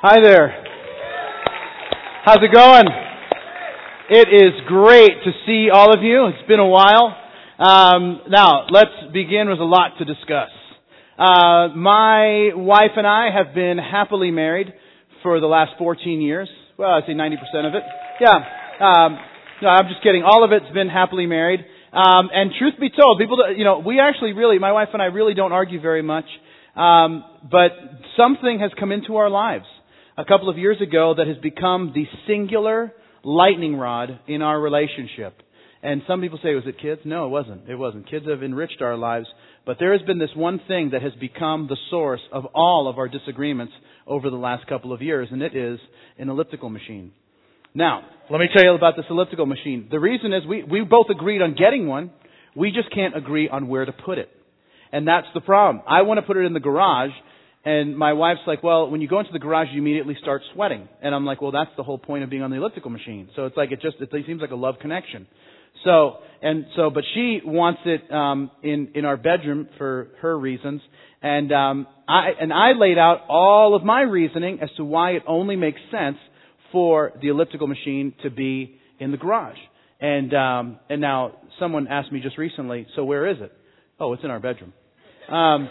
Hi there. How's it going? It is great to see all of you. It's been a while. Um, now, let's begin with a lot to discuss. Uh, my wife and I have been happily married for the last 14 years. Well, I'd say 90% of it. Yeah. Um, no, I'm just kidding. All of it's been happily married. Um, and truth be told, people, you know, we actually really, my wife and I really don't argue very much. Um, but something has come into our lives a couple of years ago that has become the singular lightning rod in our relationship. And some people say, was it kids? No, it wasn't. It wasn't. Kids have enriched our lives. But there has been this one thing that has become the source of all of our disagreements over the last couple of years, and it is an elliptical machine. Now, let me tell you about this elliptical machine. The reason is we, we both agreed on getting one. We just can't agree on where to put it. And that's the problem. I want to put it in the garage, and my wife's like, well, when you go into the garage, you immediately start sweating. And I'm like, well, that's the whole point of being on the elliptical machine. So it's like, it just, it seems like a love connection. So, and so, but she wants it, um, in, in our bedroom for her reasons. And, um, I, and I laid out all of my reasoning as to why it only makes sense for the elliptical machine to be in the garage. And, um, and now someone asked me just recently, so where is it? Oh, it's in our bedroom. Um,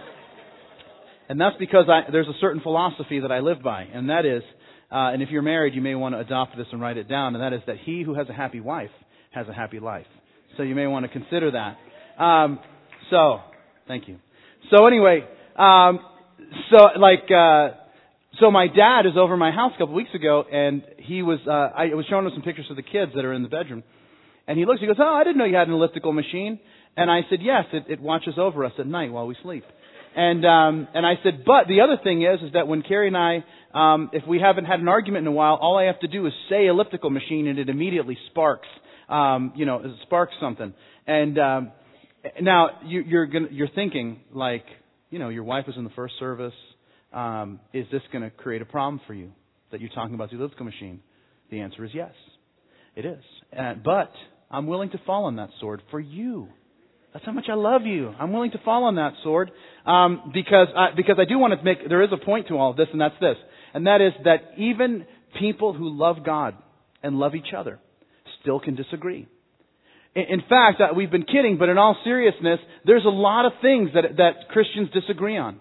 and that's because I, there's a certain philosophy that I live by, and that is, uh, and if you're married, you may want to adopt this and write it down, and that is that he who has a happy wife has a happy life. So you may want to consider that. Um, so, thank you. So anyway, um, so like, uh, so my dad is over my house a couple weeks ago, and he was, uh, I was showing him some pictures of the kids that are in the bedroom, and he looks, he goes, "Oh, I didn't know you had an elliptical machine." And I said, "Yes, it, it watches over us at night while we sleep." And um, and I said, but the other thing is, is that when Carrie and I, um, if we haven't had an argument in a while, all I have to do is say elliptical machine, and it immediately sparks. Um, you know, sparks something. And um, now you, you're gonna, you're thinking like, you know, your wife was in the first service. Um, is this going to create a problem for you that you're talking about the elliptical machine? The answer is yes, it is. Uh, but I'm willing to fall on that sword for you. That's how much I love you. I'm willing to fall on that sword um, because I, because I do want to make. There is a point to all of this, and that's this, and that is that even people who love God and love each other still can disagree. In, in fact, uh, we've been kidding, but in all seriousness, there's a lot of things that that Christians disagree on.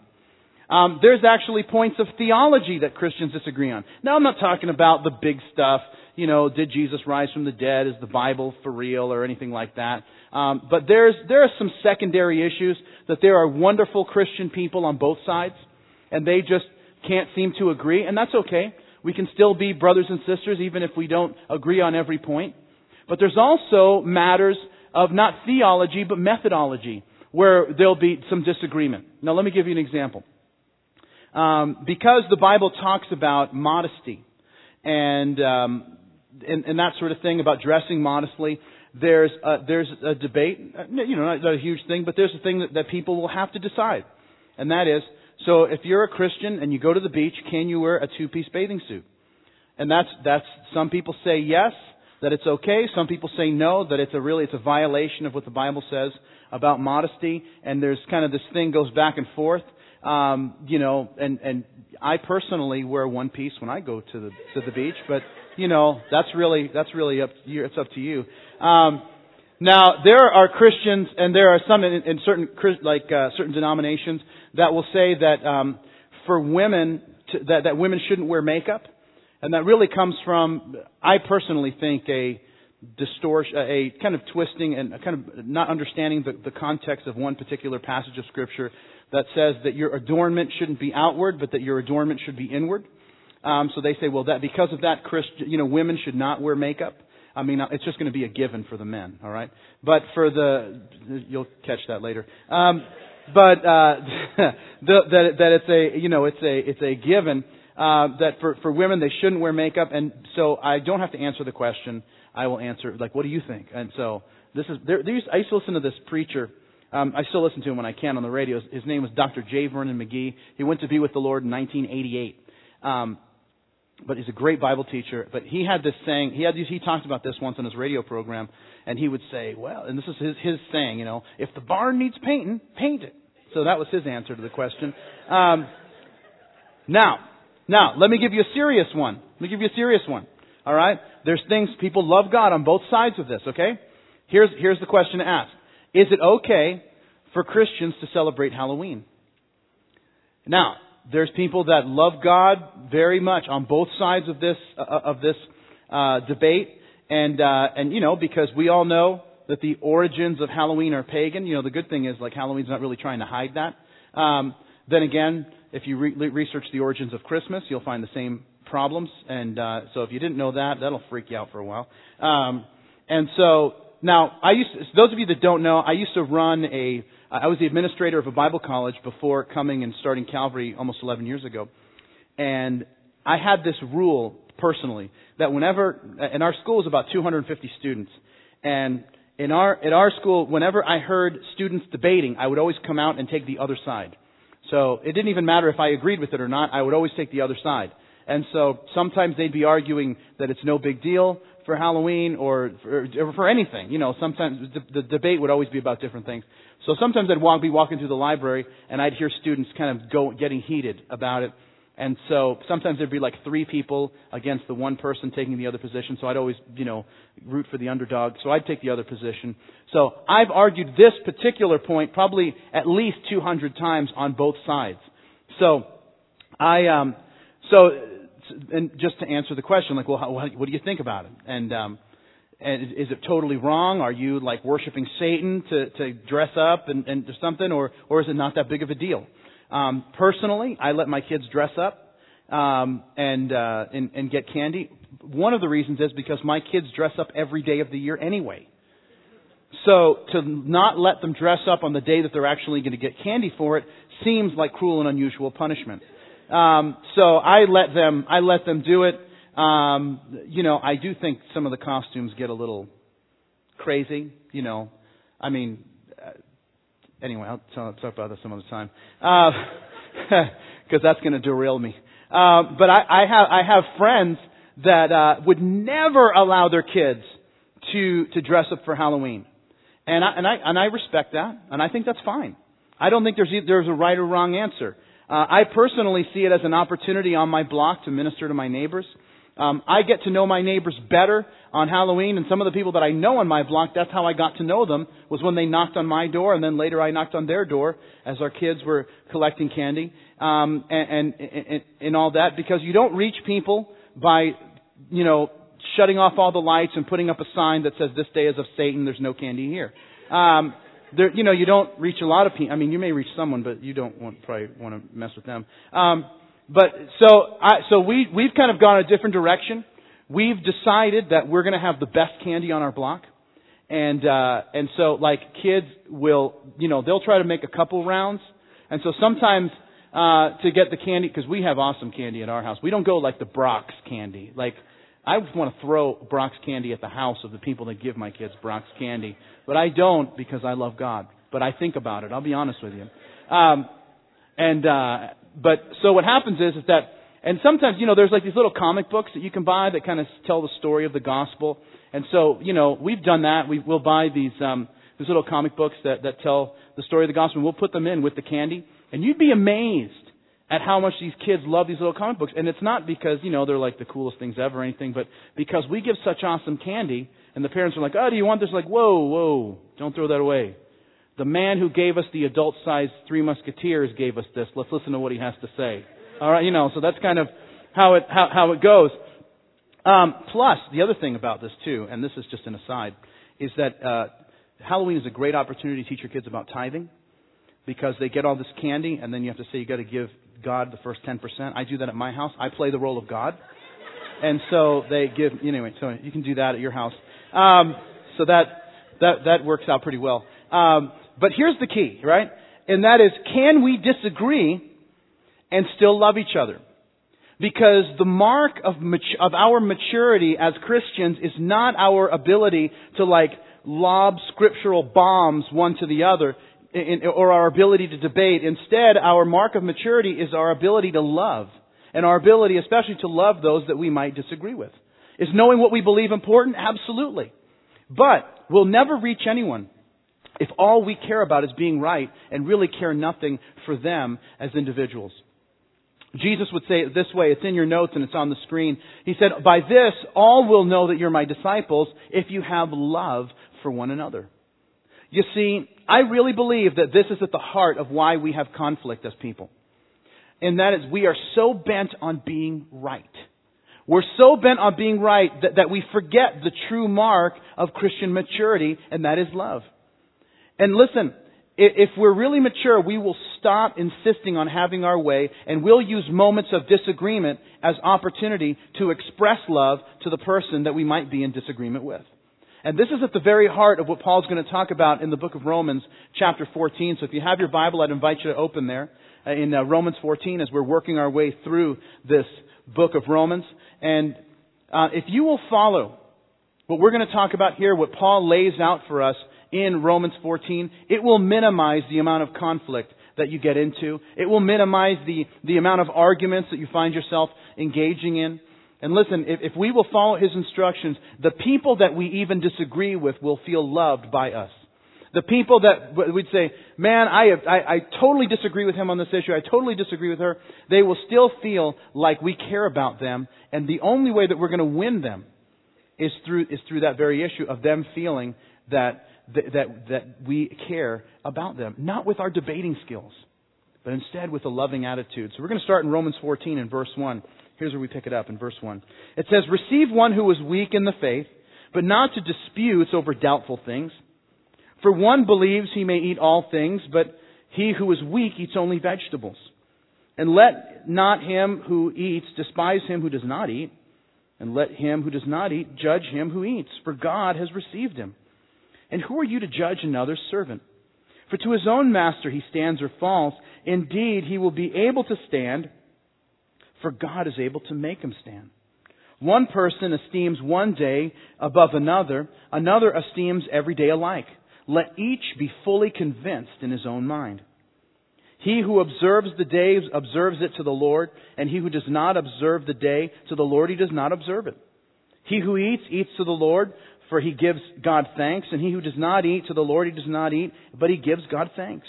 Um, there's actually points of theology that Christians disagree on. Now, I'm not talking about the big stuff. You know, did Jesus rise from the dead? Is the Bible for real, or anything like that? Um, but there's there are some secondary issues that there are wonderful Christian people on both sides, and they just can't seem to agree, and that's okay. We can still be brothers and sisters even if we don't agree on every point. But there's also matters of not theology but methodology where there'll be some disagreement. Now let me give you an example. Um, because the Bible talks about modesty and, um, and, and that sort of thing about dressing modestly, there's a, there's a debate, uh, you know, not, not a huge thing, but there's a thing that, that people will have to decide. And that is, so if you're a Christian and you go to the beach, can you wear a two-piece bathing suit? And that's, that's, some people say yes, that it's okay. Some people say no, that it's a really, it's a violation of what the Bible says about modesty. And there's kind of this thing goes back and forth. Um, you know, and, and I personally wear one piece when I go to the, to the beach, but, you know, that's really, that's really up, it's up to you. Um, now there are Christians, and there are some in, in certain like uh, certain denominations that will say that um, for women to, that that women shouldn't wear makeup, and that really comes from I personally think a distortion, a kind of twisting and a kind of not understanding the, the context of one particular passage of scripture that says that your adornment shouldn't be outward, but that your adornment should be inward. Um, so they say, well, that because of that, Christian, you know, women should not wear makeup. I mean, it's just going to be a given for the men, all right? But for the, you'll catch that later. Um, but uh, that that it's a you know it's a it's a given uh, that for for women they shouldn't wear makeup, and so I don't have to answer the question. I will answer like, what do you think? And so this is there. there used, I used to listen to this preacher. Um, I still listen to him when I can on the radio. His name was Dr. J. Vernon McGee. He went to be with the Lord in 1988. Um, but he's a great Bible teacher. But he had this saying. He had he talked about this once on his radio program, and he would say, "Well," and this is his his saying. You know, if the barn needs painting, paint it. So that was his answer to the question. Um, now, Now, let me give you a serious one. Let me give you a serious one. All right? There's things people love God on both sides of this, okay? Here's, here's the question to ask. Is it okay for Christians to celebrate Halloween? Now, there's people that love God very much on both sides of this, uh, of this, uh, debate. And, uh, and, you know, because we all know that the origins of Halloween are pagan. You know, the good thing is, like, Halloween's not really trying to hide that. Um, then again, if you re- research the origins of Christmas, you'll find the same problems. And uh, so if you didn't know that, that'll freak you out for a while. Um, and so now, I used to, those of you that don't know, I used to run a. I was the administrator of a Bible college before coming and starting Calvary almost 11 years ago, and I had this rule personally that whenever in our school was about 250 students, and in our at our school, whenever I heard students debating, I would always come out and take the other side. So it didn't even matter if I agreed with it or not. I would always take the other side. And so sometimes they'd be arguing that it's no big deal for Halloween or for, or for anything. You know, sometimes the, the debate would always be about different things. So sometimes I'd walk, be walking through the library and I'd hear students kind of go, getting heated about it. And so sometimes there'd be like three people against the one person taking the other position. So I'd always, you know, root for the underdog. So I'd take the other position. So I've argued this particular point probably at least 200 times on both sides. So I, um, so, and just to answer the question, like, well, how, what do you think about it? And, um, and is it totally wrong? Are you like worshiping Satan to, to dress up and, and something, or, or is it not that big of a deal? Um, personally, I let my kids dress up um, and, uh, and and get candy. One of the reasons is because my kids dress up every day of the year anyway. So to not let them dress up on the day that they're actually going to get candy for it seems like cruel and unusual punishment. Um, so I let them I let them do it. Um, you know, I do think some of the costumes get a little crazy. You know, I mean, Anyway, I'll talk about that some other time. Because uh, that's going to derail me. Uh, but I, I, have, I have friends that uh, would never allow their kids to, to dress up for Halloween. And I, and, I, and I respect that, and I think that's fine. I don't think there's, there's a right or wrong answer. Uh, I personally see it as an opportunity on my block to minister to my neighbors. Um, I get to know my neighbors better on Halloween, and some of the people that I know on my block, that's how I got to know them, was when they knocked on my door, and then later I knocked on their door as our kids were collecting candy, um, and, and, and, and all that, because you don't reach people by, you know, shutting off all the lights and putting up a sign that says, this day is of Satan, there's no candy here. Um, there, you know, you don't reach a lot of people. I mean, you may reach someone, but you don't want, probably want to mess with them. Um, but so, I, so we, we've kind of gone a different direction. We've decided that we're going to have the best candy on our block. And, uh, and so like kids will, you know, they'll try to make a couple rounds. And so sometimes, uh, to get the candy, because we have awesome candy at our house. We don't go like the Brach's candy. Like, I want to throw Brach's candy at the house of the people that give my kids Brach's candy. But I don't because I love God. But I think about it. I'll be honest with you. Um, and, uh, but so what happens is, is that, and sometimes, you know, there's like these little comic books that you can buy that kind of tell the story of the gospel. And so, you know, we've done that. We, we'll buy these, um, these little comic books that, that tell the story of the gospel. And we'll put them in with the candy. And you'd be amazed at how much these kids love these little comic books. And it's not because, you know, they're like the coolest things ever or anything, but because we give such awesome candy and the parents are like, oh, do you want this? Like, whoa, whoa, don't throw that away. The man who gave us the adult sized Three Musketeers gave us this. Let's listen to what he has to say. All right, you know, so that's kind of how it, how, how it goes. Um, plus, the other thing about this too, and this is just an aside, is that uh, Halloween is a great opportunity to teach your kids about tithing because they get all this candy and then you have to say you got to give God the first 10%. I do that at my house. I play the role of God. And so they give, anyway, so you can do that at your house. Um, so that, that, that works out pretty well. Um, but here's the key, right? And that is, can we disagree and still love each other? Because the mark of, of our maturity as Christians is not our ability to like lob scriptural bombs one to the other in, or our ability to debate. Instead, our mark of maturity is our ability to love and our ability especially to love those that we might disagree with. Is knowing what we believe important? Absolutely. But we'll never reach anyone if all we care about is being right and really care nothing for them as individuals. Jesus would say it this way. It's in your notes and it's on the screen. He said, by this, all will know that you're my disciples if you have love for one another. You see, I really believe that this is at the heart of why we have conflict as people. And that is we are so bent on being right. We're so bent on being right that, that we forget the true mark of Christian maturity, and that is love. And listen, if we're really mature, we will stop insisting on having our way and we'll use moments of disagreement as opportunity to express love to the person that we might be in disagreement with. And this is at the very heart of what Paul's going to talk about in the book of Romans, chapter 14. So if you have your Bible, I'd invite you to open there uh, in uh, Romans 14 as we're working our way through this book of Romans. And uh, if you will follow what we're going to talk about here, what Paul lays out for us in Romans 14, it will minimize the amount of conflict that you get into. It will minimize the, the amount of arguments that you find yourself engaging in. And listen, if, if we will follow his instructions, the people that we even disagree with will feel loved by us. The people that we'd say, man, I, I, I totally disagree with him on this issue, I totally disagree with her, they will still feel like we care about them, and the only way that we're going to win them is through, is through that very issue of them feeling that, that, that we care about them. Not with our debating skills, but instead with a loving attitude. So we're going to start in Romans 14 and verse 1. Here's where we pick it up in verse 1. It says, Receive one who is weak in the faith, but not to disputes over doubtful things. For one believes he may eat all things, but he who is weak eats only vegetables. And let not him who eats despise him who does not eat, and let him who does not eat judge him who eats, for God has received him. And who are you to judge another's servant? For to his own master he stands or falls. Indeed, he will be able to stand, for God is able to make him stand. One person esteems one day above another, another esteems every day alike. Let each be fully convinced in his own mind. He who observes the day observes it to the Lord, and he who does not observe the day to the Lord, he does not observe it. He who eats, eats to the Lord, for he gives God thanks, and he who does not eat to the Lord, he does not eat, but he gives God thanks.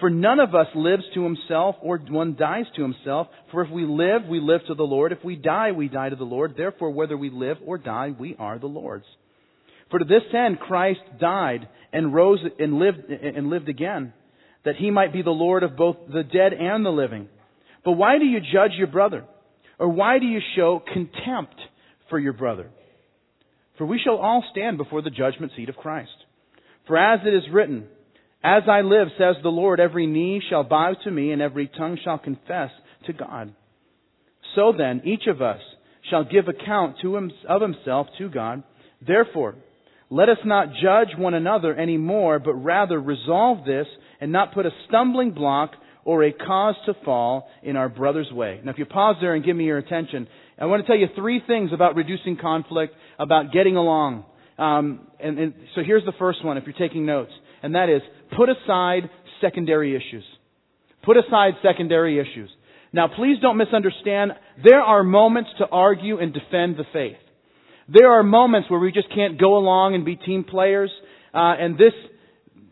For none of us lives to himself, or one dies to himself. For if we live, we live to the Lord. If we die, we die to the Lord. Therefore, whether we live or die, we are the Lord's. For to this end Christ died and rose and lived and lived again, that he might be the Lord of both the dead and the living. But why do you judge your brother? Or why do you show contempt for your brother? For we shall all stand before the judgment seat of Christ. For as it is written, As I live, says the Lord, every knee shall bow to me, and every tongue shall confess to God. So then, each of us shall give account him, of himself to God. Therefore, let us not judge one another any more, but rather resolve this and not put a stumbling block or a cause to fall in our brother's way. Now, if you pause there and give me your attention, I want to tell you three things about reducing conflict, about getting along. Um, and, and so here's the first one, if you're taking notes, and that is put aside secondary issues. Put aside secondary issues. Now, please don't misunderstand. There are moments to argue and defend the faith. There are moments where we just can't go along and be team players. Uh, and this,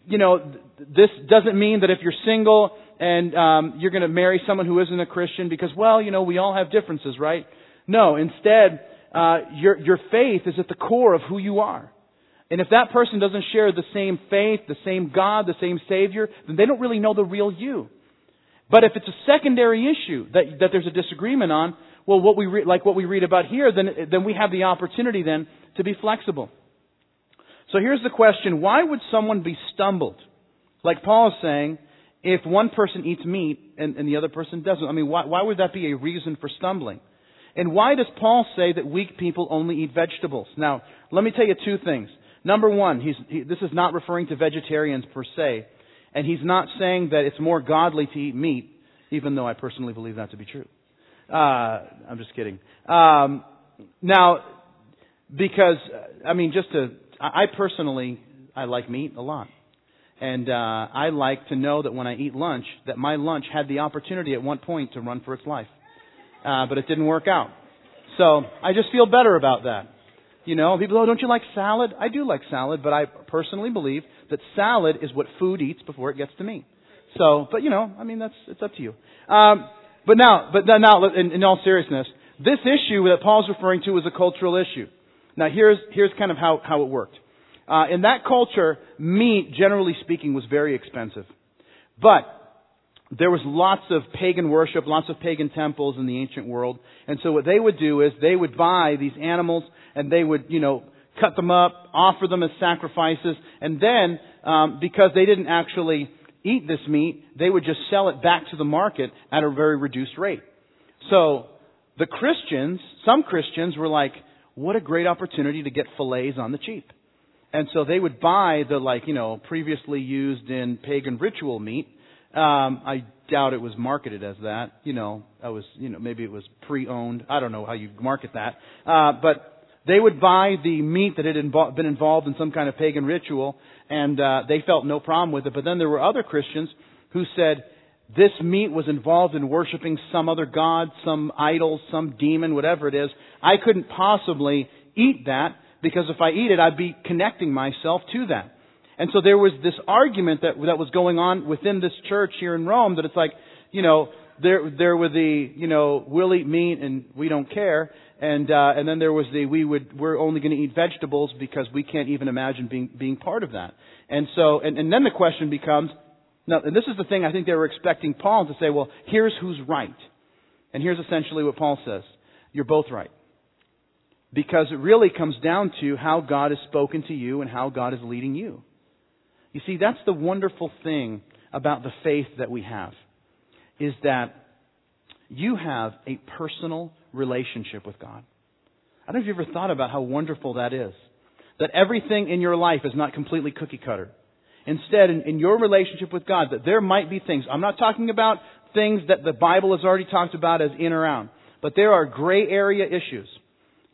you know, this doesn't mean that if you're single and um, you're going to marry someone who isn't a Christian because, well, you know, we all have differences, right? No. Instead, uh, your your faith is at the core of who you are. And if that person doesn't share the same faith, the same God, the same Savior, then they don't really know the real you. But if it's a secondary issue that, that there's a disagreement on, well, what we re- like what we read about here, then, then we have the opportunity then to be flexible. So here's the question. Why would someone be stumbled? Like Paul is saying, if one person eats meat and, and the other person doesn't. I mean, why, why would that be a reason for stumbling? And why does Paul say that weak people only eat vegetables? Now, let me tell you two things. Number one, he, this is not referring to vegetarians per se, and he's not saying that it's more godly to eat meat, even though I personally believe that to be true. Uh, I'm just kidding. Um, now, because I mean, just to, I personally, I like meat a lot, and uh, I like to know that when I eat lunch, that my lunch had the opportunity at one point to run for its life, uh, but it didn't work out. So I just feel better about that. You know, people, oh, don't you like salad? I do like salad, but I personally believe that salad is what food eats before it gets to me. So, but you know, I mean, that's it's up to you. Um, But now, but now, in, in all seriousness, this issue that Paul's referring to is a cultural issue. Now here's, here's kind of how, how it worked. Uh, in that culture, meat, generally speaking, was very expensive. But there was lots of pagan worship, lots of pagan temples in the ancient world. And so what they would do is they would buy these animals and they would, you know, cut them up, offer them as sacrifices, and then, um, because they didn't actually eat this meat, they would just sell it back to the market at a very reduced rate. So, the Christians, some Christians were like, what a great opportunity to get fillets on the cheap. And so they would buy the like, you know, previously used in pagan ritual meat. Um, I doubt it was marketed as that. You know, I was, you know, maybe it was pre-owned. I don't know how you market that. Uh, but they would buy the meat that had been involved in some kind of pagan ritual, and uh, they felt no problem with it. But then there were other Christians who said this meat was involved in worshiping some other god, some idol, some demon, whatever it is. I couldn't possibly eat that because if I eat it, I'd be connecting myself to that. And so there was this argument that, that was going on within this church here in Rome that it's like, you know, there, there were the, you know, we'll eat meat and we don't care. And, uh, and then there was the, we would, we're only going to eat vegetables because we can't even imagine being, being part of that. And so, and, and then the question becomes, now, and this is the thing I think they were expecting Paul to say, well, here's who's right. And here's essentially what Paul says. You're both right. Because it really comes down to how God has spoken to you and how God is leading you. You see, that's the wonderful thing about the faith that we have, is that you have a personal relationship with God. I don't know if you've ever thought about how wonderful that is. That everything in your life is not completely cookie cutter. Instead, in, in, your relationship with God, that there might be things. I'm not talking about things that the Bible has already talked about as in or out, but there are gray area issues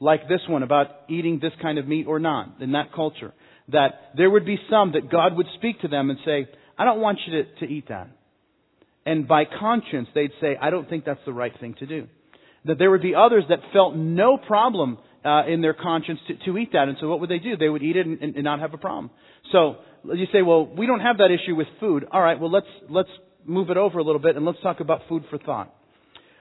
like this one about eating this kind of meat or not in that culture. That there would be some that God would speak to them and say, I don't want you to, to eat that. And by conscience, they'd say, I don't think that's the right thing to do. That there would be others that felt no problem uh, in their conscience to, to, eat that. And so what would they do? They would eat it and, and, not have a problem. So you say, well, we don't have that issue with food. All right, well, let's, let's move it over a little bit and let's talk about food for thought.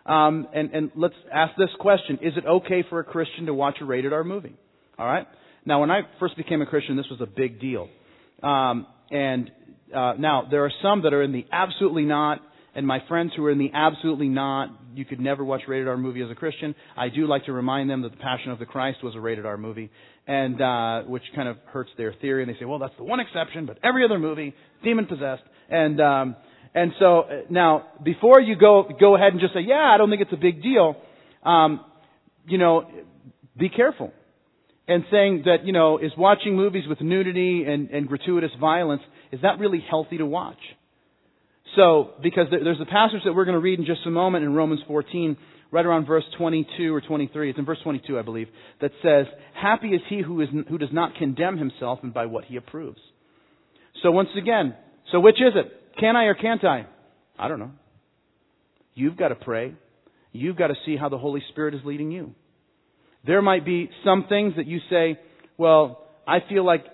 Um, and, and let's ask this question. Is it okay for a Christian to watch a rated R movie? All right? Now, when I first became a Christian, this was a big deal. Um, and uh, now, there are some that are in the absolutely not, and my friends who are in the absolutely not, you could never watch rated R movie as a Christian. I do like to remind them that The Passion of the Christ was a rated R movie, and uh, which kind of hurts their theory. And they say, well, that's the one exception, but every other movie, demon possessed. And um, and so uh, now, before you go go ahead and just say, "Yeah, I don't think it's a big deal," um, you know, be careful. And saying that you know is watching movies with nudity and, and gratuitous violence is that really healthy to watch? So, because there's a passage that we're going to read in just a moment in Romans 14, right around verse 22 or 23. It's in verse 22, I believe, that says, "Happy is he who is who does not condemn himself and by what he approves." So once again, so which is it? Can I or can't I? I don't know. You've got to pray. You've got to see how the Holy Spirit is leading you. There might be some things that you say, well, I feel like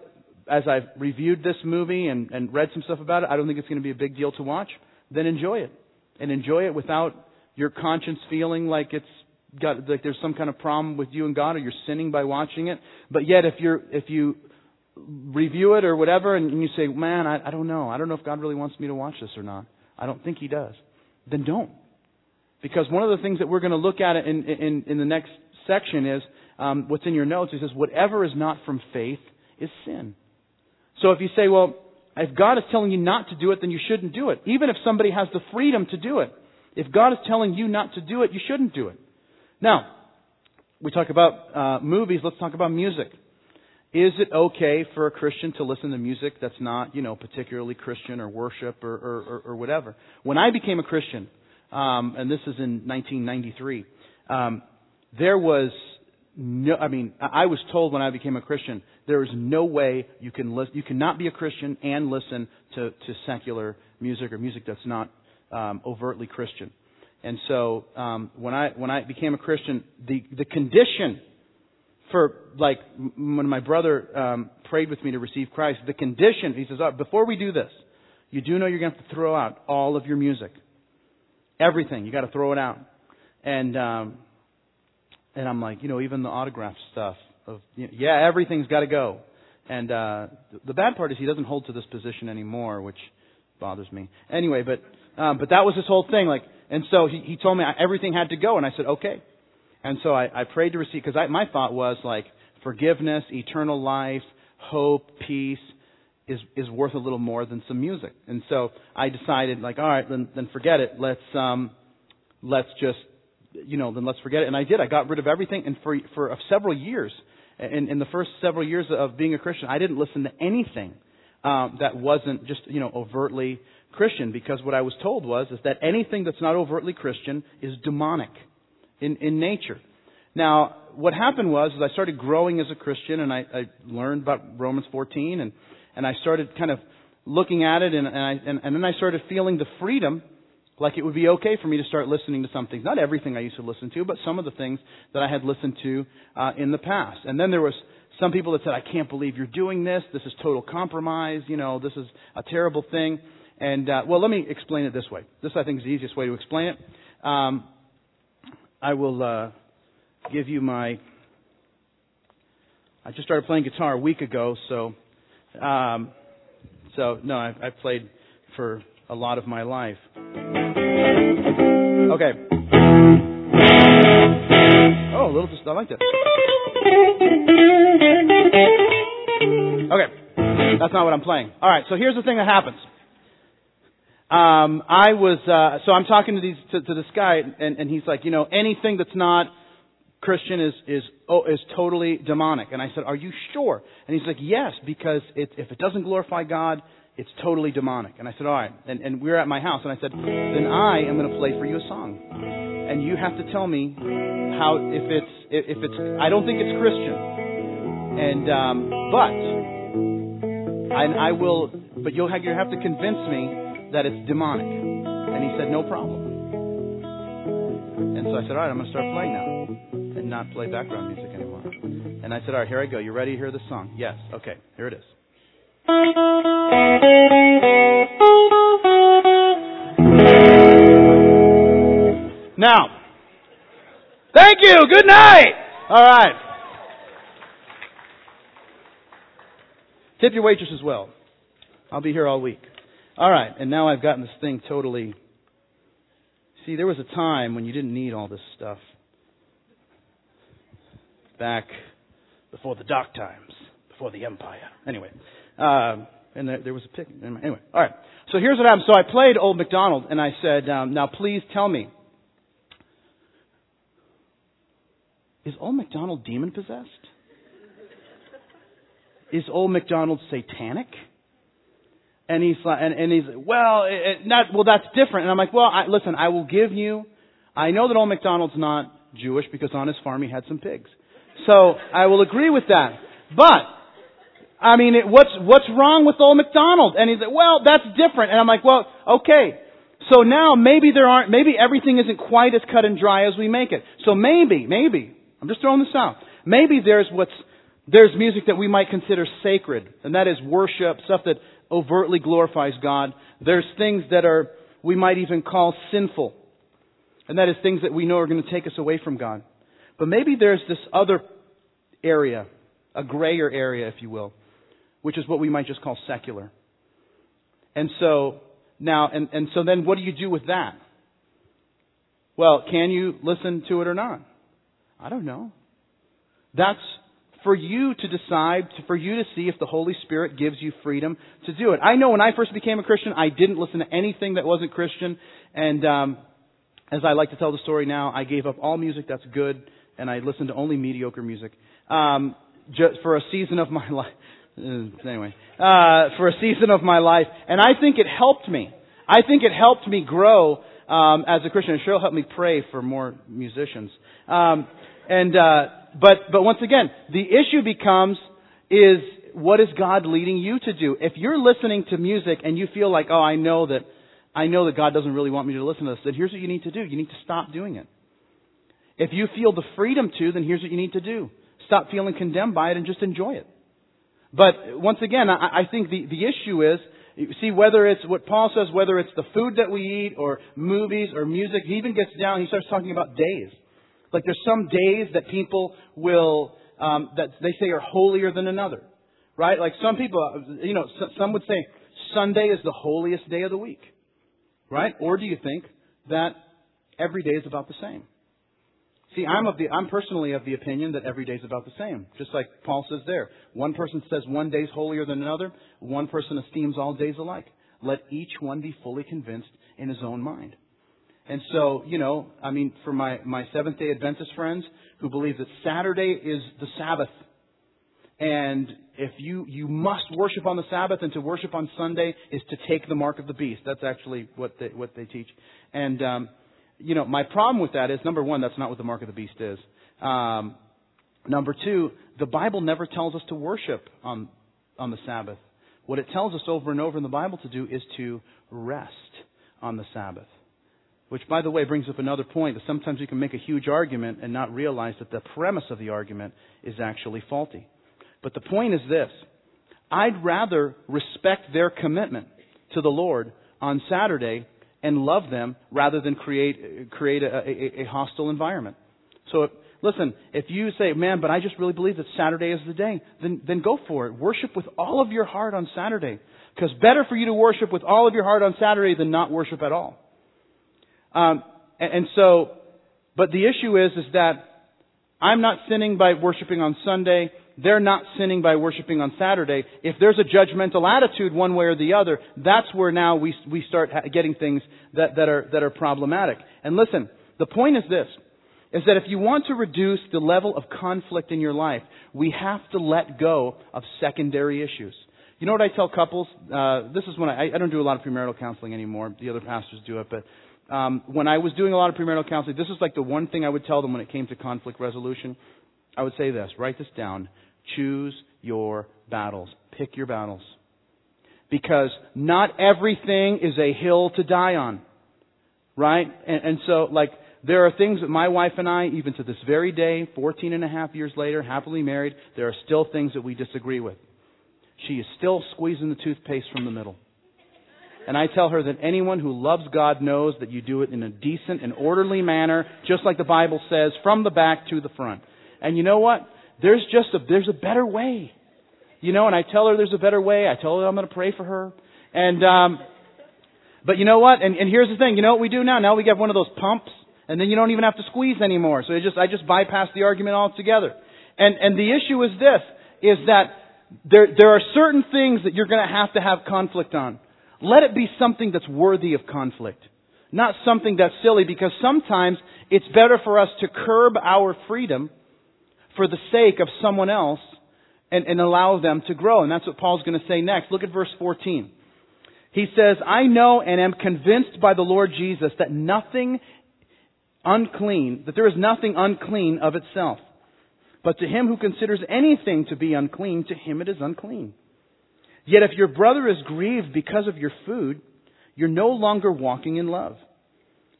as I've reviewed this movie and, and read some stuff about it, I don't think it's going to be a big deal to watch. Then enjoy it. And enjoy it without your conscience feeling like it's got, like there's some kind of problem with you and God or you're sinning by watching it. But yet if you're, if you review it or whatever, and you say, man, I, I don't know. I don't know if God really wants me to watch this or not. I don't think He does. Then don't. Because one of the things that we're going to look at in, in, in the next section is um, what's in your notes. It says, whatever is not from faith is sin. So if you say, well, if God is telling you not to do it, then you shouldn't do it. Even if somebody has the freedom to do it. If God is telling you not to do it, you shouldn't do it. Now, we talk about uh, movies, let's talk about music. Is it okay for a Christian to listen to music that's not, you know, particularly Christian or worship or, or, or, or whatever? When I became a Christian, um, and this is in 1993, um, there was no, I mean, I was told when I became a Christian, there is no way you can listen, you cannot be a Christian and listen to, to secular music or music that's not um, overtly Christian. And so um, when I when I became a Christian, the the condition for like when my brother um, prayed with me to receive Christ, the condition he says, oh, before we do this, you do know you're going to have to throw out all of your music. Everything. You got to throw it out. And um, and I'm like, you know, even the autograph stuff of you know, yeah, everything's got to go. And uh, the bad part is he doesn't hold to this position anymore, which bothers me. Anyway, but um, but that was his whole thing. Like, and so he, he told me everything had to go, and I said okay. And so I, I prayed to receive because my thought was like forgiveness, eternal life, hope, peace is is worth a little more than some music. And so I decided like, all right, then then forget it. Let's um, let's just you know then let's forget it. And I did. I got rid of everything, and for for several years in, in the first several years of being a Christian, I didn't listen to anything um, that wasn't just you know overtly Christian because what I was told was is that anything that's not overtly Christian is demonic in, in nature. Now, what happened was is I started growing as a Christian and I, I learned about Romans 14 and, and I started kind of looking at it and, and, I, and, and then I started feeling the freedom like it would be okay for me to start listening to some things. Not everything I used to listen to, but some of the things that I had listened to uh, in the past. And then there was some people that said, I can't believe you're doing this. This is total compromise. You know, this is a terrible thing. And, uh, well, let me explain it this way. This, I think, is the easiest way to explain it. Um, I will uh, give you my. I just started playing guitar a week ago, so. Um, so, no, I've, I've played for a lot of my life. Okay. Oh, a little just, I like that. Okay. That's not what I'm playing. Alright, so here's the thing that happens. Um, I was, uh, so I'm talking to these, to, to this guy, and, and he's like, you know, anything that's not Christian is, is, oh, is totally demonic. And I said, are you sure? And he's like, yes, because it, if it doesn't glorify God, it's totally demonic. And I said, all right. And, and we are at my house, and I said, then I am going to play for you a song. And you have to tell me how, if it's, if it's, I don't think it's Christian. And, um, but, and I will, but you'll have, you have to convince me that it's demonic. And he said, no problem. And so I said, all right, I'm going to start playing now and not play background music anymore. And I said, all right, here I go. You ready to hear the song? Yes. Okay, here it is. Now, thank you. Good night. All right. Tip your waitress as well. I'll be here all week. All right, and now I've gotten this thing totally. See, there was a time when you didn't need all this stuff. Back before the dark times, before the empire. Anyway, uh, and there, was a pic. Anyway, all right. So here's what happened. So I played Old MacDonald, and I said, um, "Now please tell me, is Old MacDonald demon possessed? Is Old MacDonald satanic?" And he's like, and, and he's well, it, it, not well. That's different. And I'm like, well, I, listen, I will give you. I know that Old MacDonald's not Jewish because on his farm he had some pigs, so I will agree with that. But I mean, it, what's, what's wrong with old MacDonald? And he's like, well, that's different. And I'm like, well, okay. So now maybe there aren't, maybe everything isn't quite as cut and dry as we make it. So maybe, maybe, I'm just throwing this out. Maybe there's what's, there's music that we might consider sacred, and that is worship, stuff that overtly glorifies God. There's things that are, we might even call sinful, and that is things that we know are going to take us away from God. But maybe there's this other area, a grayer area, if you will, which is what we might just call secular. And so, now, and, and so then what do you do with that? Well, can you listen to it or not? I don't know. That's for you to decide, for you to see if the Holy Spirit gives you freedom to do it. I know when I first became a Christian, I didn't listen to anything that wasn't Christian, and um, as I like to tell the story now, I gave up all music that's good, and I listened to only mediocre music um, just for a season of my life. Uh, anyway, uh, for a season of my life, and I think it helped me. I think it helped me grow um, as a Christian. It sure helped me pray for more musicians. Um, and uh, but but once again, the issue becomes is what is God leading you to do? If you're listening to music and you feel like, oh, I know that I know that God doesn't really want me to listen to this, then here's what you need to do. You need to stop doing it. If you feel the freedom to, then here's what you need to do. Stop feeling condemned by it and just enjoy it. But once again, I, I think the, the issue is, You see, whether it's what Paul says, whether it's the food that we eat or movies or music, he even gets down, he starts talking about days. Like there's some days that people will, um, that they say are holier than another. Right? Like some people, you know, some would say Sunday is the holiest day of the week. Right? Or do you think that every day is about the same? See, I'm of the, I'm personally of the opinion that every day is about the same. Just like Paul says there. One person says one day is holier than another. One person esteems all days alike. Let each one be fully convinced in his own mind. And so, you know, I mean, for my, my Seventh day Adventist friends who believe that Saturday is the Sabbath, and if you, you must worship on the Sabbath and to worship on Sunday is to take the mark of the beast. That's actually what they, what they teach. And, um, you know, my problem with that is number one, that's not what the mark of the beast is. Um, number two, the Bible never tells us to worship on, on the Sabbath. What it tells us over and over in the Bible to do is to rest on the Sabbath. Which, by the way, brings up another point that sometimes you can make a huge argument and not realize that the premise of the argument is actually faulty. But the point is this I'd rather respect their commitment to the Lord on Saturday and love them rather than create, create a, a, a hostile environment. So, if, listen, if you say, man, but I just really believe that Saturday is the day, then, then go for it. Worship with all of your heart on Saturday. Because better for you to worship with all of your heart on Saturday than not worship at all. Um, and, and so, but the issue is, is that I'm not sinning by worshiping on Sunday they're not sinning by worshiping on Saturday. If there's a judgmental attitude one way or the other, that's where now we, we start getting things that, that, are, that are problematic. And listen, the point is this, is that if you want to reduce the level of conflict in your life, we have to let go of secondary issues. You know what I tell couples? Uh, this is when I, I don't do a lot of premarital counseling anymore. The other pastors do it, but um, when I was doing a lot of premarital counseling, this is like the one thing I would tell them when it came to conflict resolution. I would say this: write this down. Choose your battles. Pick your battles. Because not everything is a hill to die on. Right? And, and so, like, there are things that my wife and I, even to this very day, 14 and a half years later, happily married, there are still things that we disagree with. She is still squeezing the toothpaste from the middle. And I tell her that anyone who loves God knows that you do it in a decent and orderly manner, just like the Bible says, from the back to the front. And you know what? There's just a, there's a better way. You know, and I tell her there's a better way. I tell her I'm going to pray for her. And, um, but you know what? And, and here's the thing. You know what we do now? Now we get one of those pumps, and then you don't even have to squeeze anymore. So I just, I just bypass the argument altogether. And, and the issue is this, is that there, there are certain things that you're going to have to have conflict on. Let it be something that's worthy of conflict. Not something that's silly, because sometimes it's better for us to curb our freedom for the sake of someone else and, and allow them to grow. And that's what Paul's going to say next. Look at verse 14. He says, I know and am convinced by the Lord Jesus that nothing unclean, that there is nothing unclean of itself. But to him who considers anything to be unclean, to him it is unclean. Yet if your brother is grieved because of your food, you're no longer walking in love.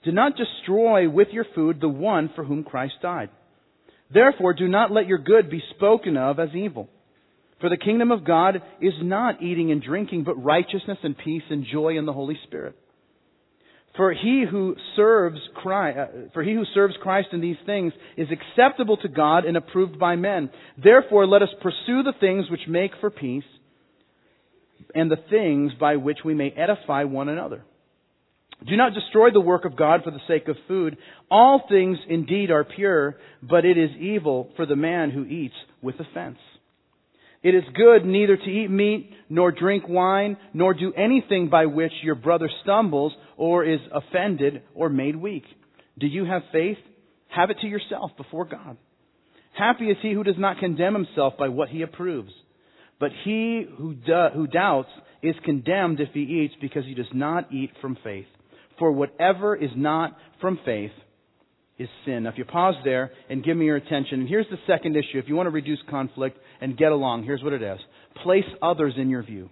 Do not destroy with your food the one for whom Christ died. Therefore, do not let your good be spoken of as evil. For the kingdom of God is not eating and drinking, but righteousness and peace and joy in the Holy Spirit. For he who serves Christ, uh, for he who serves Christ in these things is acceptable to God and approved by men. Therefore, let us pursue the things which make for peace and the things by which we may edify one another. Do not destroy the work of God for the sake of food. All things indeed are pure, but it is evil for the man who eats with offense. It is good neither to eat meat, nor drink wine, nor do anything by which your brother stumbles, or is offended, or made weak. Do you have faith? Have it to yourself before God. Happy is he who does not condemn himself by what he approves. But he who, do, who doubts is condemned if he eats because he does not eat from faith. For whatever is not from faith is sin. Now, if you pause there and give me your attention, and here's the second issue. If you want to reduce conflict and get along, here's what it is. Place others in your view.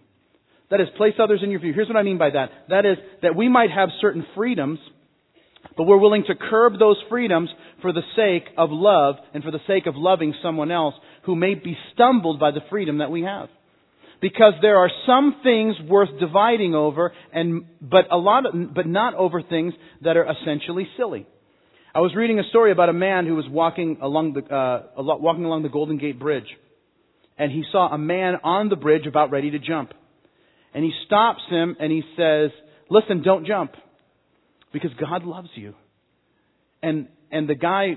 That is, place others in your view. Here's what I mean by that. That is, that we might have certain freedoms, but we're willing to curb those freedoms for the sake of love and for the sake of loving someone else who may be stumbled by the freedom that we have. Because there are some things worth dividing over, and but a lot, of, but not over things that are essentially silly. I was reading a story about a man who was walking along the uh, walking along the Golden Gate Bridge, and he saw a man on the bridge about ready to jump, and he stops him and he says, "Listen, don't jump, because God loves you." And and the guy,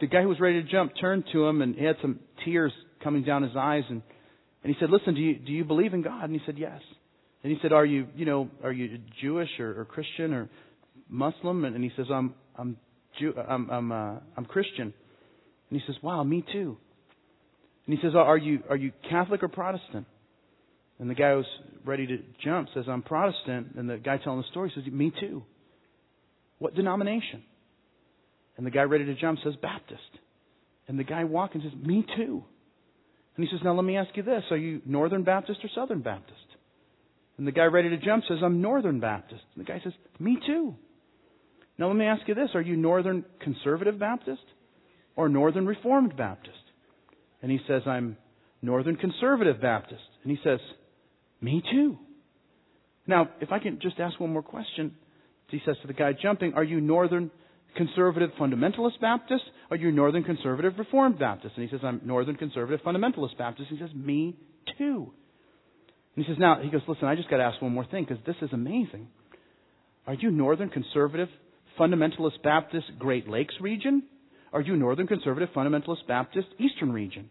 the guy who was ready to jump, turned to him and he had some tears coming down his eyes and and he said, "Listen, do you do you believe in God?" And he said, "Yes." And he said, "Are you you know are you Jewish or, or Christian or Muslim?" And, and he says, "I'm I'm Jew, I'm I'm uh, I'm Christian." And he says, "Wow, me too." And he says, "Are you are you Catholic or Protestant?" And the guy who's ready to jump says, "I'm Protestant." And the guy telling the story says, "Me too." What denomination? And the guy ready to jump says, "Baptist." And the guy walking says, "Me too." And he says, Now let me ask you this Are you Northern Baptist or Southern Baptist? And the guy ready to jump says, I'm Northern Baptist. And the guy says, Me too. Now let me ask you this Are you Northern Conservative Baptist or Northern Reformed Baptist? And he says, I'm Northern Conservative Baptist. And he says, Me too. Now, if I can just ask one more question, he says to the guy jumping, Are you Northern Conservative Fundamentalist Baptist? Are you Northern Conservative Reformed Baptist? And he says, I'm Northern Conservative Fundamentalist Baptist. He says, Me too. And he says, Now, he goes, Listen, I just got to ask one more thing because this is amazing. Are you Northern Conservative Fundamentalist Baptist Great Lakes region? Are you Northern Conservative Fundamentalist Baptist Eastern region?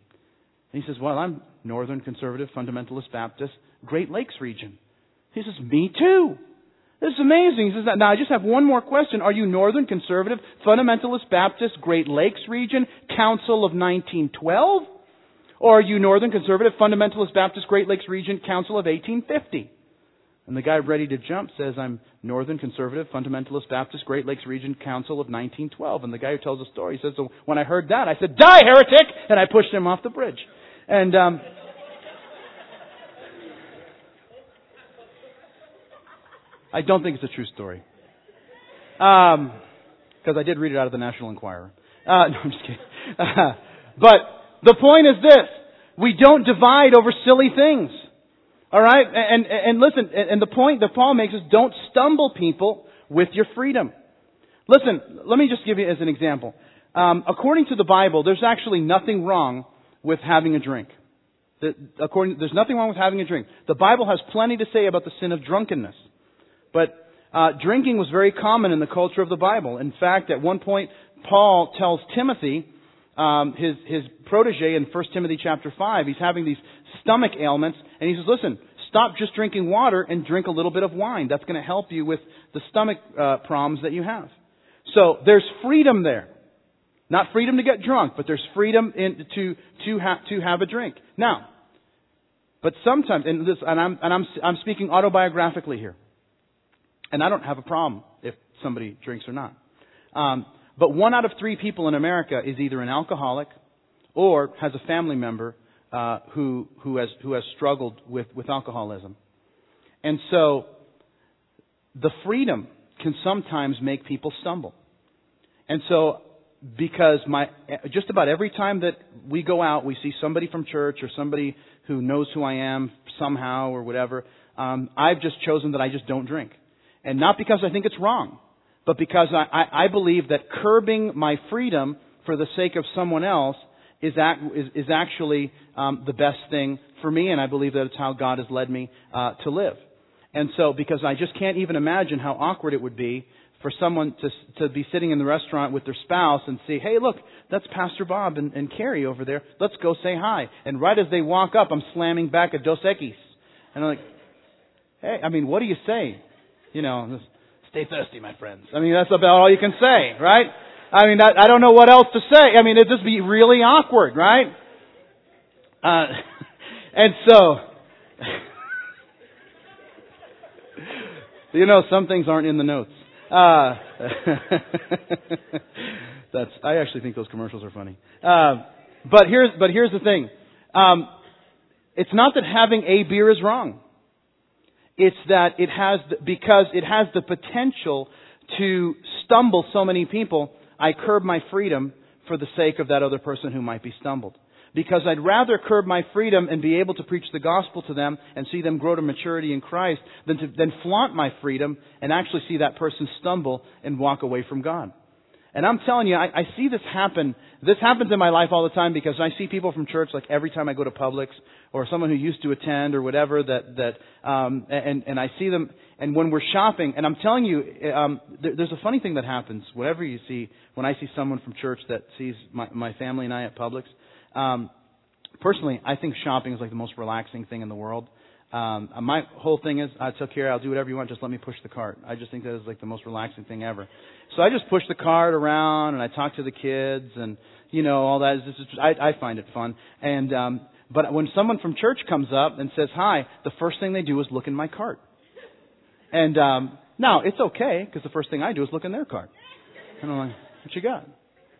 And he says, Well, I'm Northern Conservative Fundamentalist Baptist Great Lakes region. He says, Me too. This is amazing. He says, now I just have one more question. Are you Northern Conservative Fundamentalist Baptist Great Lakes Region Council of 1912? Or are you Northern Conservative Fundamentalist Baptist Great Lakes Region Council of 1850? And the guy ready to jump says, I'm Northern Conservative Fundamentalist Baptist Great Lakes Region Council of 1912. And the guy who tells the story says, so when I heard that, I said, die, heretic! And I pushed him off the bridge. And, um, I don't think it's a true story. Because um, I did read it out of the National Enquirer. Uh, no, I'm just kidding. But the point is this. We don't divide over silly things. All right? And, and, and listen, and the point that Paul makes is don't stumble people with your freedom. Listen, let me just give you as an example. Um, according to the Bible, there's actually nothing wrong with having a drink. The, according, there's nothing wrong with having a drink. The Bible has plenty to say about the sin of drunkenness. But uh, drinking was very common in the culture of the Bible. In fact, at one point, Paul tells Timothy, um, his his protege, in 1 Timothy chapter five, he's having these stomach ailments, and he says, "Listen, stop just drinking water and drink a little bit of wine. That's going to help you with the stomach uh, problems that you have." So there's freedom there. Not freedom to get drunk, but there's freedom in, to to have to have a drink. Now, but sometimes, and this, and I'm and I'm I'm speaking autobiographically here. And I don't have a problem if somebody drinks or not. Um, but one out of three people in America is either an alcoholic or has a family member uh, who who has who has struggled with with alcoholism. And so the freedom can sometimes make people stumble. And so because my just about every time that we go out, we see somebody from church or somebody who knows who I am somehow or whatever. Um, I've just chosen that I just don't drink. And not because I think it's wrong, but because I, I, I believe that curbing my freedom for the sake of someone else is, act, is, is actually um, the best thing for me, and I believe that it's how God has led me uh, to live. And so, because I just can't even imagine how awkward it would be for someone to to be sitting in the restaurant with their spouse and see, hey, look, that's Pastor Bob and, and Carrie over there. Let's go say hi. And right as they walk up, I'm slamming back a Dos Equis. And I'm like, hey, I mean, what do you say? You know, just stay thirsty, my friends. I mean, that's about all you can say, right? I mean, I, I don't know what else to say. I mean, it'd just be really awkward, right? Uh, and so, you know, some things aren't in the notes. Uh, that's. I actually think those commercials are funny. Uh, but here's, but here's the thing. Um, it's not that having a beer is wrong. It's that it has, because it has the potential to stumble so many people, I curb my freedom for the sake of that other person who might be stumbled. Because I'd rather curb my freedom and be able to preach the gospel to them and see them grow to maturity in Christ than to than flaunt my freedom and actually see that person stumble and walk away from God. And I'm telling you, I, I see this happen. This happens in my life all the time because I see people from church, like every time I go to Publix, or someone who used to attend, or whatever, that that um, and and I see them. And when we're shopping, and I'm telling you, um, there, there's a funny thing that happens. Whenever you see, when I see someone from church that sees my, my family and I at Publix, um, personally, I think shopping is like the most relaxing thing in the world. Um, my whole thing is, I took care, I'll do whatever you want, just let me push the cart. I just think that is like the most relaxing thing ever. So I just push the cart around and I talk to the kids and, you know, all that. Is just, I, I find it fun. And, um, but when someone from church comes up and says hi, the first thing they do is look in my cart. And, um, now it's okay because the first thing I do is look in their cart. And I'm like, what you got?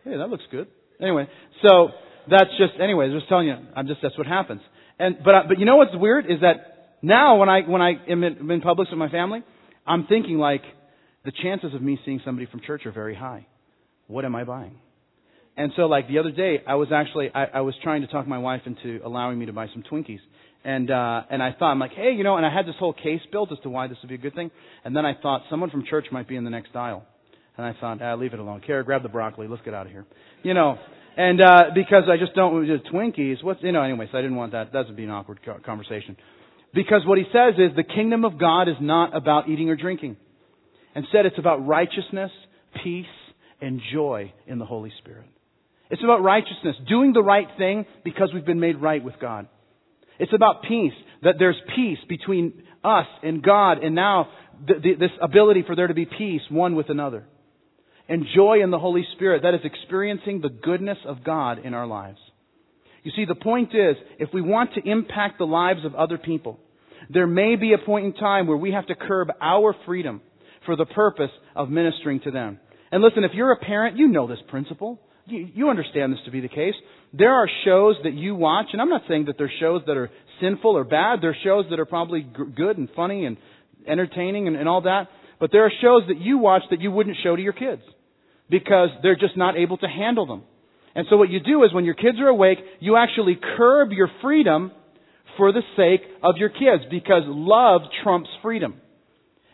Hey, that looks good. Anyway, so that's just, anyways, just telling you, I'm just, that's what happens. And, but, but you know what's weird is that now when I when I am in, in Publix with my family, I'm thinking like the chances of me seeing somebody from church are very high. What am I buying? And so like the other day, I was actually I, I was trying to talk my wife into allowing me to buy some Twinkies. And uh and I thought I'm like, hey, you know, and I had this whole case built as to why this would be a good thing. And then I thought someone from church might be in the next aisle. And I thought, ah, leave it alone. Kara, grab the broccoli. Let's get out of here. You know, and uh because I just don't just Twinkies. What's you know anyway? So I didn't want that. That would be an awkward conversation. Because what he says is the kingdom of God is not about eating or drinking. Instead, it's about righteousness, peace, and joy in the Holy Spirit. It's about righteousness, doing the right thing because we've been made right with God. It's about peace, that there's peace between us and God, and now th- th- this ability for there to be peace one with another. And joy in the Holy Spirit, that is experiencing the goodness of God in our lives. You see, the point is, if we want to impact the lives of other people, there may be a point in time where we have to curb our freedom for the purpose of ministering to them. And listen, if you're a parent, you know this principle. You, understand this to be the case. There are shows that you watch, and I'm not saying that they're shows that are sinful or bad. They're shows that are probably good and funny and entertaining and, and all that. But there are shows that you watch that you wouldn't show to your kids because they're just not able to handle them. And so what you do is when your kids are awake, you actually curb your freedom for the sake of your kids because love trumps freedom.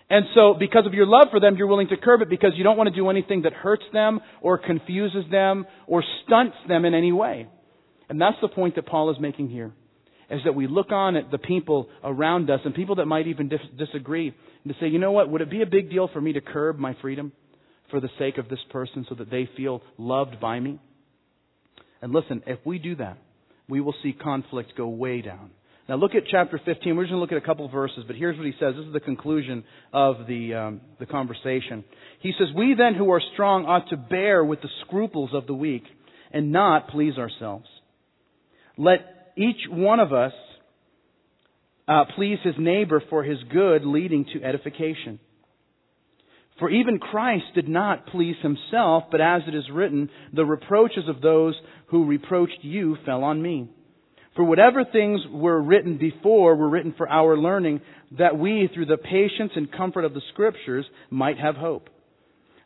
And so because of your love for them, you're willing to curb it because you don't want to do anything that hurts them or confuses them or stunts them in any way. And that's the point that Paul is making here. Is that we look on at the people around us and people that might even dis- disagree and to say, you know what, would it be a big deal for me to curb my freedom for the sake of this person so that they feel loved by me? And listen, if we do that, we will see conflict go way down. Now look at chapter 15. We're just going to look at a couple verses, but here's what he says. This is the conclusion of the, um, the conversation. He says, We then who are strong ought to bear with the scruples of the weak and not please ourselves. Let each one of us uh, please his neighbor for his good, leading to edification. For even Christ did not please himself, but as it is written, the reproaches of those who reproached you fell on me. For whatever things were written before were written for our learning, that we, through the patience and comfort of the Scriptures, might have hope.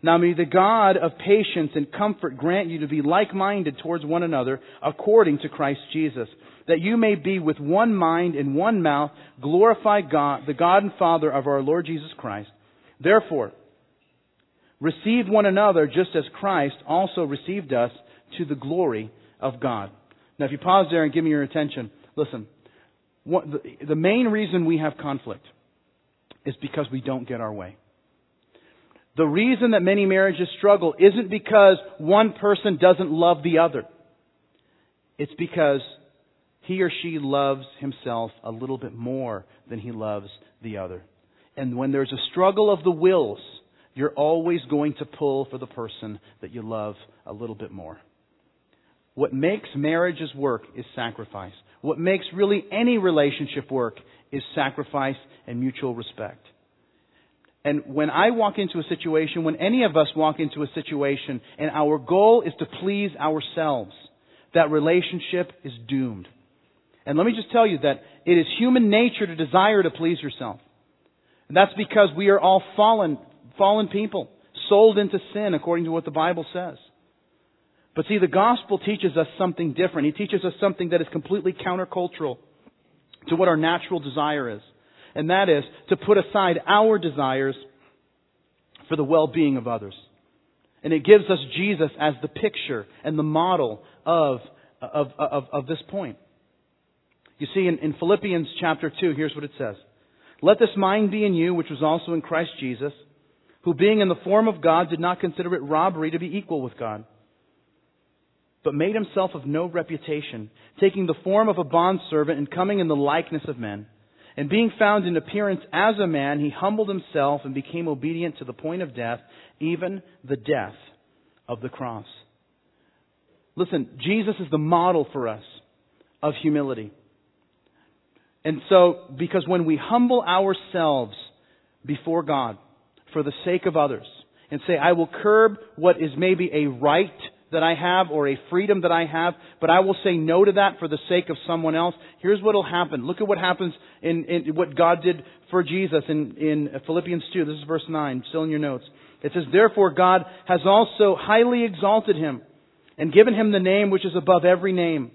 Now may the God of patience and comfort grant you to be like-minded towards one another according to Christ Jesus, that you may be with one mind and one mouth, glorify God, the God and Father of our Lord Jesus Christ. Therefore, Receive one another just as Christ also received us to the glory of God. Now, if you pause there and give me your attention, listen. What, the, the main reason we have conflict is because we don't get our way. The reason that many marriages struggle isn't because one person doesn't love the other. It's because he or she loves himself a little bit more than he loves the other. And when there's a struggle of the wills, you're always going to pull for the person that you love a little bit more. What makes marriages work is sacrifice. What makes really any relationship work is sacrifice and mutual respect. And when I walk into a situation, when any of us walk into a situation, and our goal is to please ourselves, that relationship is doomed. And let me just tell you that it is human nature to desire to please yourself. And that's because we are all fallen fallen people, sold into sin according to what the Bible says. But see, the gospel teaches us something different. He teaches us something that is completely countercultural to what our natural desire is. And that is to put aside our desires for the well-being of others. And it gives us Jesus as the picture and the model of, of, of, of this point. You see, in, in Philippians chapter 2, here's what it says. Let this mind be in you, which was also in Christ Jesus, who being in the form of God did not consider it robbery to be equal with God, but made himself of no reputation, taking the form of a bondservant and coming in the likeness of men. And being found in appearance as a man, he humbled himself and became obedient to the point of death, even the death of the cross. Listen, Jesus is the model for us of humility. And so, because when we humble ourselves before God for the sake of others and say, I will curb what is maybe a right that I have or a freedom that I have, but I will say no to that for the sake of someone else. Here's what will happen. Look at what happens in, in what God did for Jesus in, in Philippians 2. This is verse 9, still in your notes. It says, Therefore God has also highly exalted him and given him the name which is above every name,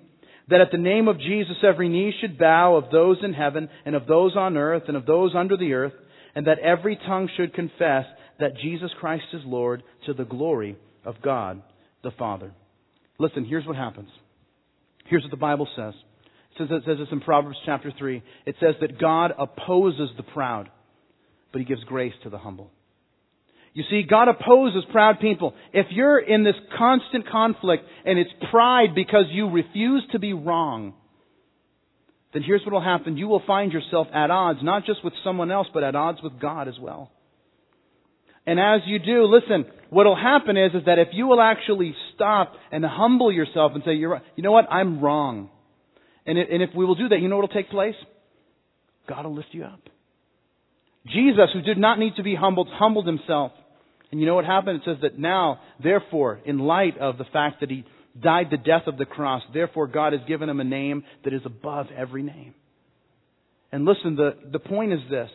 that at the name of Jesus every knee should bow of those in heaven and of those on earth and of those under the earth, and that every tongue should confess that Jesus Christ is Lord to the glory of God the Father. Listen, here's what happens. Here's what the Bible says. It says, it says this in Proverbs chapter 3. It says that God opposes the proud, but He gives grace to the humble. You see, God opposes proud people. If you're in this constant conflict and it's pride because you refuse to be wrong, then here's what will happen. You will find yourself at odds, not just with someone else, but at odds with God as well. And as you do, listen, what will happen is, is that if you will actually stop and humble yourself and say, You're, you know what, I'm wrong. And, it, and if we will do that, you know what will take place? God will lift you up. Jesus, who did not need to be humbled, humbled himself. And you know what happened? It says that now, therefore, in light of the fact that he died the death of the cross, therefore God has given him a name that is above every name. And listen, the, the point is this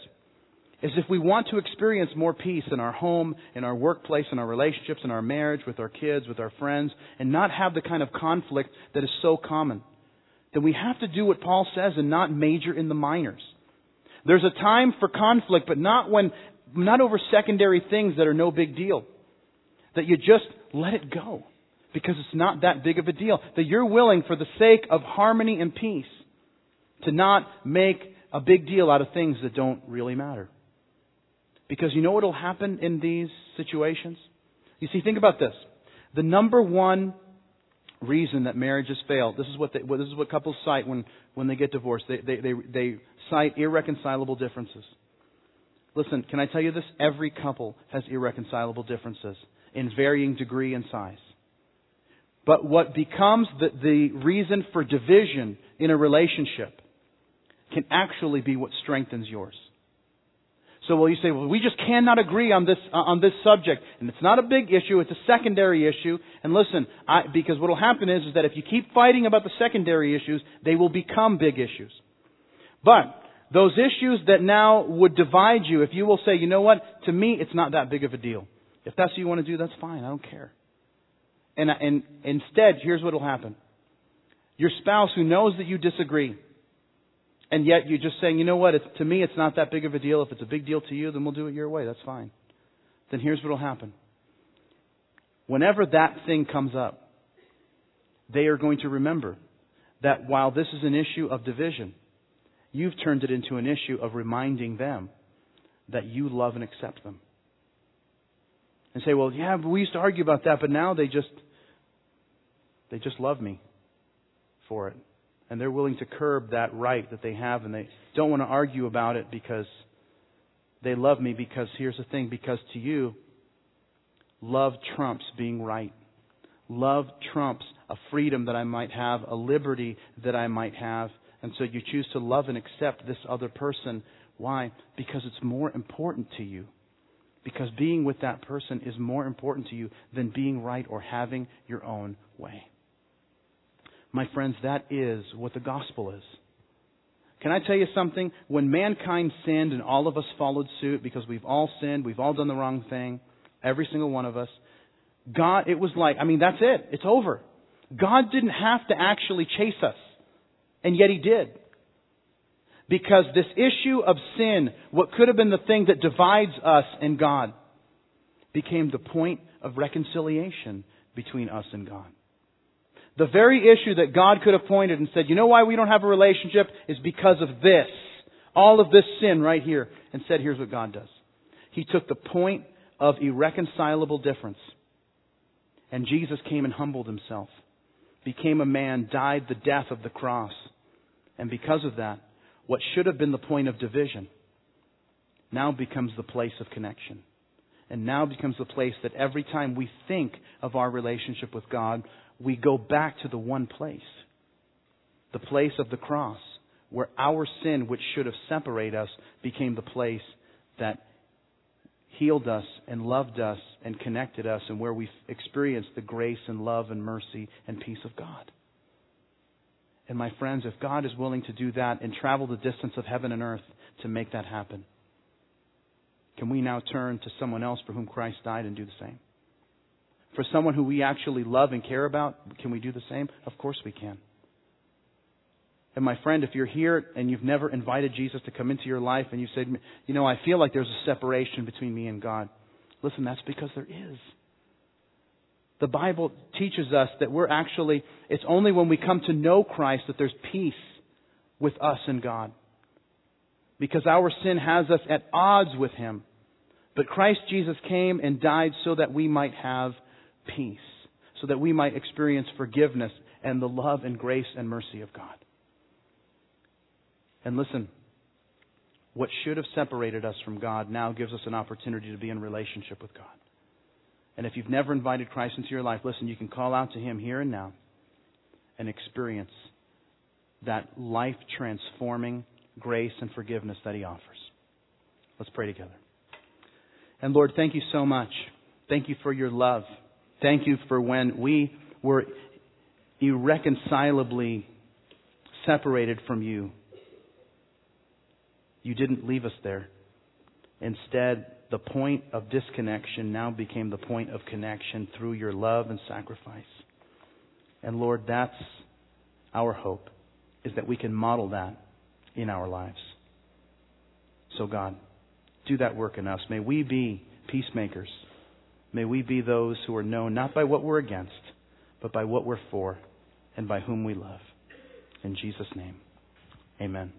is if we want to experience more peace in our home, in our workplace, in our relationships, in our marriage, with our kids, with our friends, and not have the kind of conflict that is so common, then we have to do what Paul says and not major in the minors. There's a time for conflict, but not when, not over secondary things that are no big deal. That you just let it go because it's not that big of a deal. That you're willing for the sake of harmony and peace to not make a big deal out of things that don't really matter. Because you know what will happen in these situations? You see, think about this. The number one reason that marriages fail, this is what, they, this is what couples cite when, when they get divorced. They, they, they, they cite irreconcilable differences. Listen, can I tell you this? Every couple has irreconcilable differences in varying degree and size. But what becomes the, the reason for division in a relationship can actually be what strengthens yours. So will you say, well, we just cannot agree on this, uh, on this subject. And it's not a big issue, it's a secondary issue. And listen, I, because what will happen is, is that if you keep fighting about the secondary issues, they will become big issues. But, those issues that now would divide you, if you will say, you know what, to me, it's not that big of a deal. If that's what you want to do, that's fine. I don't care. And, and instead, here's what will happen. Your spouse who knows that you disagree, and yet you're just saying, you know what, it's, to me it's not that big of a deal. If it's a big deal to you, then we'll do it your way. That's fine. Then here's what will happen. Whenever that thing comes up, they are going to remember that while this is an issue of division, you've turned it into an issue of reminding them that you love and accept them. And say, well, yeah, we used to argue about that, but now they just, they just love me for it and they're willing to curb that right that they have and they don't want to argue about it because they love me because here's the thing because to you love trumps being right. Love trumps a freedom that I might have a liberty that I might have and so you choose to love and accept this other person. Why? Because it's more important to you. Because being with that person is more important to you than being right or having your own way my friends, that is what the gospel is. Can I tell you something? When mankind sinned and all of us followed suit because we've all sinned, we've all done the wrong thing, every single one of us, God, it was like, I mean, that's it. It's over. God didn't have to actually chase us. And yet He did. Because this issue of sin, what could have been the thing that divides us and God, became the point of reconciliation between us and God. The very issue that God could have pointed and said, you know why we don't have a relationship is because of this. All of this sin right here. And said, here's what God does. He took the point of irreconcilable difference. And Jesus came and humbled himself, became a man, died the death of the cross. And because of that, what should have been the point of division now becomes the place of connection. And now becomes the place that every time we think of our relationship with God, we go back to the one place. The place of the cross, where our sin, which should have separated us, became the place that healed us and loved us and connected us and where we experienced the grace and love and mercy and peace of God. And my friends, if God is willing to do that and travel the distance of heaven and earth to make that happen, can we now turn to someone else for whom Christ died and do the same? For someone who we actually love and care about, can we do the same? Of course we can. And my friend, if you're here and you've never invited Jesus to come into your life and you said, you know, I feel like there's a separation between me and God. Listen, that's because there is. The Bible teaches us that we're actually, it's only when we come to know Christ that there's peace with us and God. Because our sin has us at odds with Him. But Christ Jesus came and died so that we might have peace, so that we might experience forgiveness and the love and grace and mercy of God. And listen, what should have separated us from God now gives us an opportunity to be in relationship with God. And if you've never invited Christ into your life, listen, you can call out to Him here and now and experience that life transforming grace and forgiveness that He offers. Let's pray together. And Lord, thank you so much. Thank you for your love. Thank you for when we were irreconcilably separated from you you didn't leave us there. Instead, the point of disconnection now became the point of connection through your love and sacrifice. And Lord, that's our hope, is that we can model that in our lives. So, God, do that work in us. May we be peacemakers. May we be those who are known not by what we're against, but by what we're for and by whom we love. In Jesus' name, amen.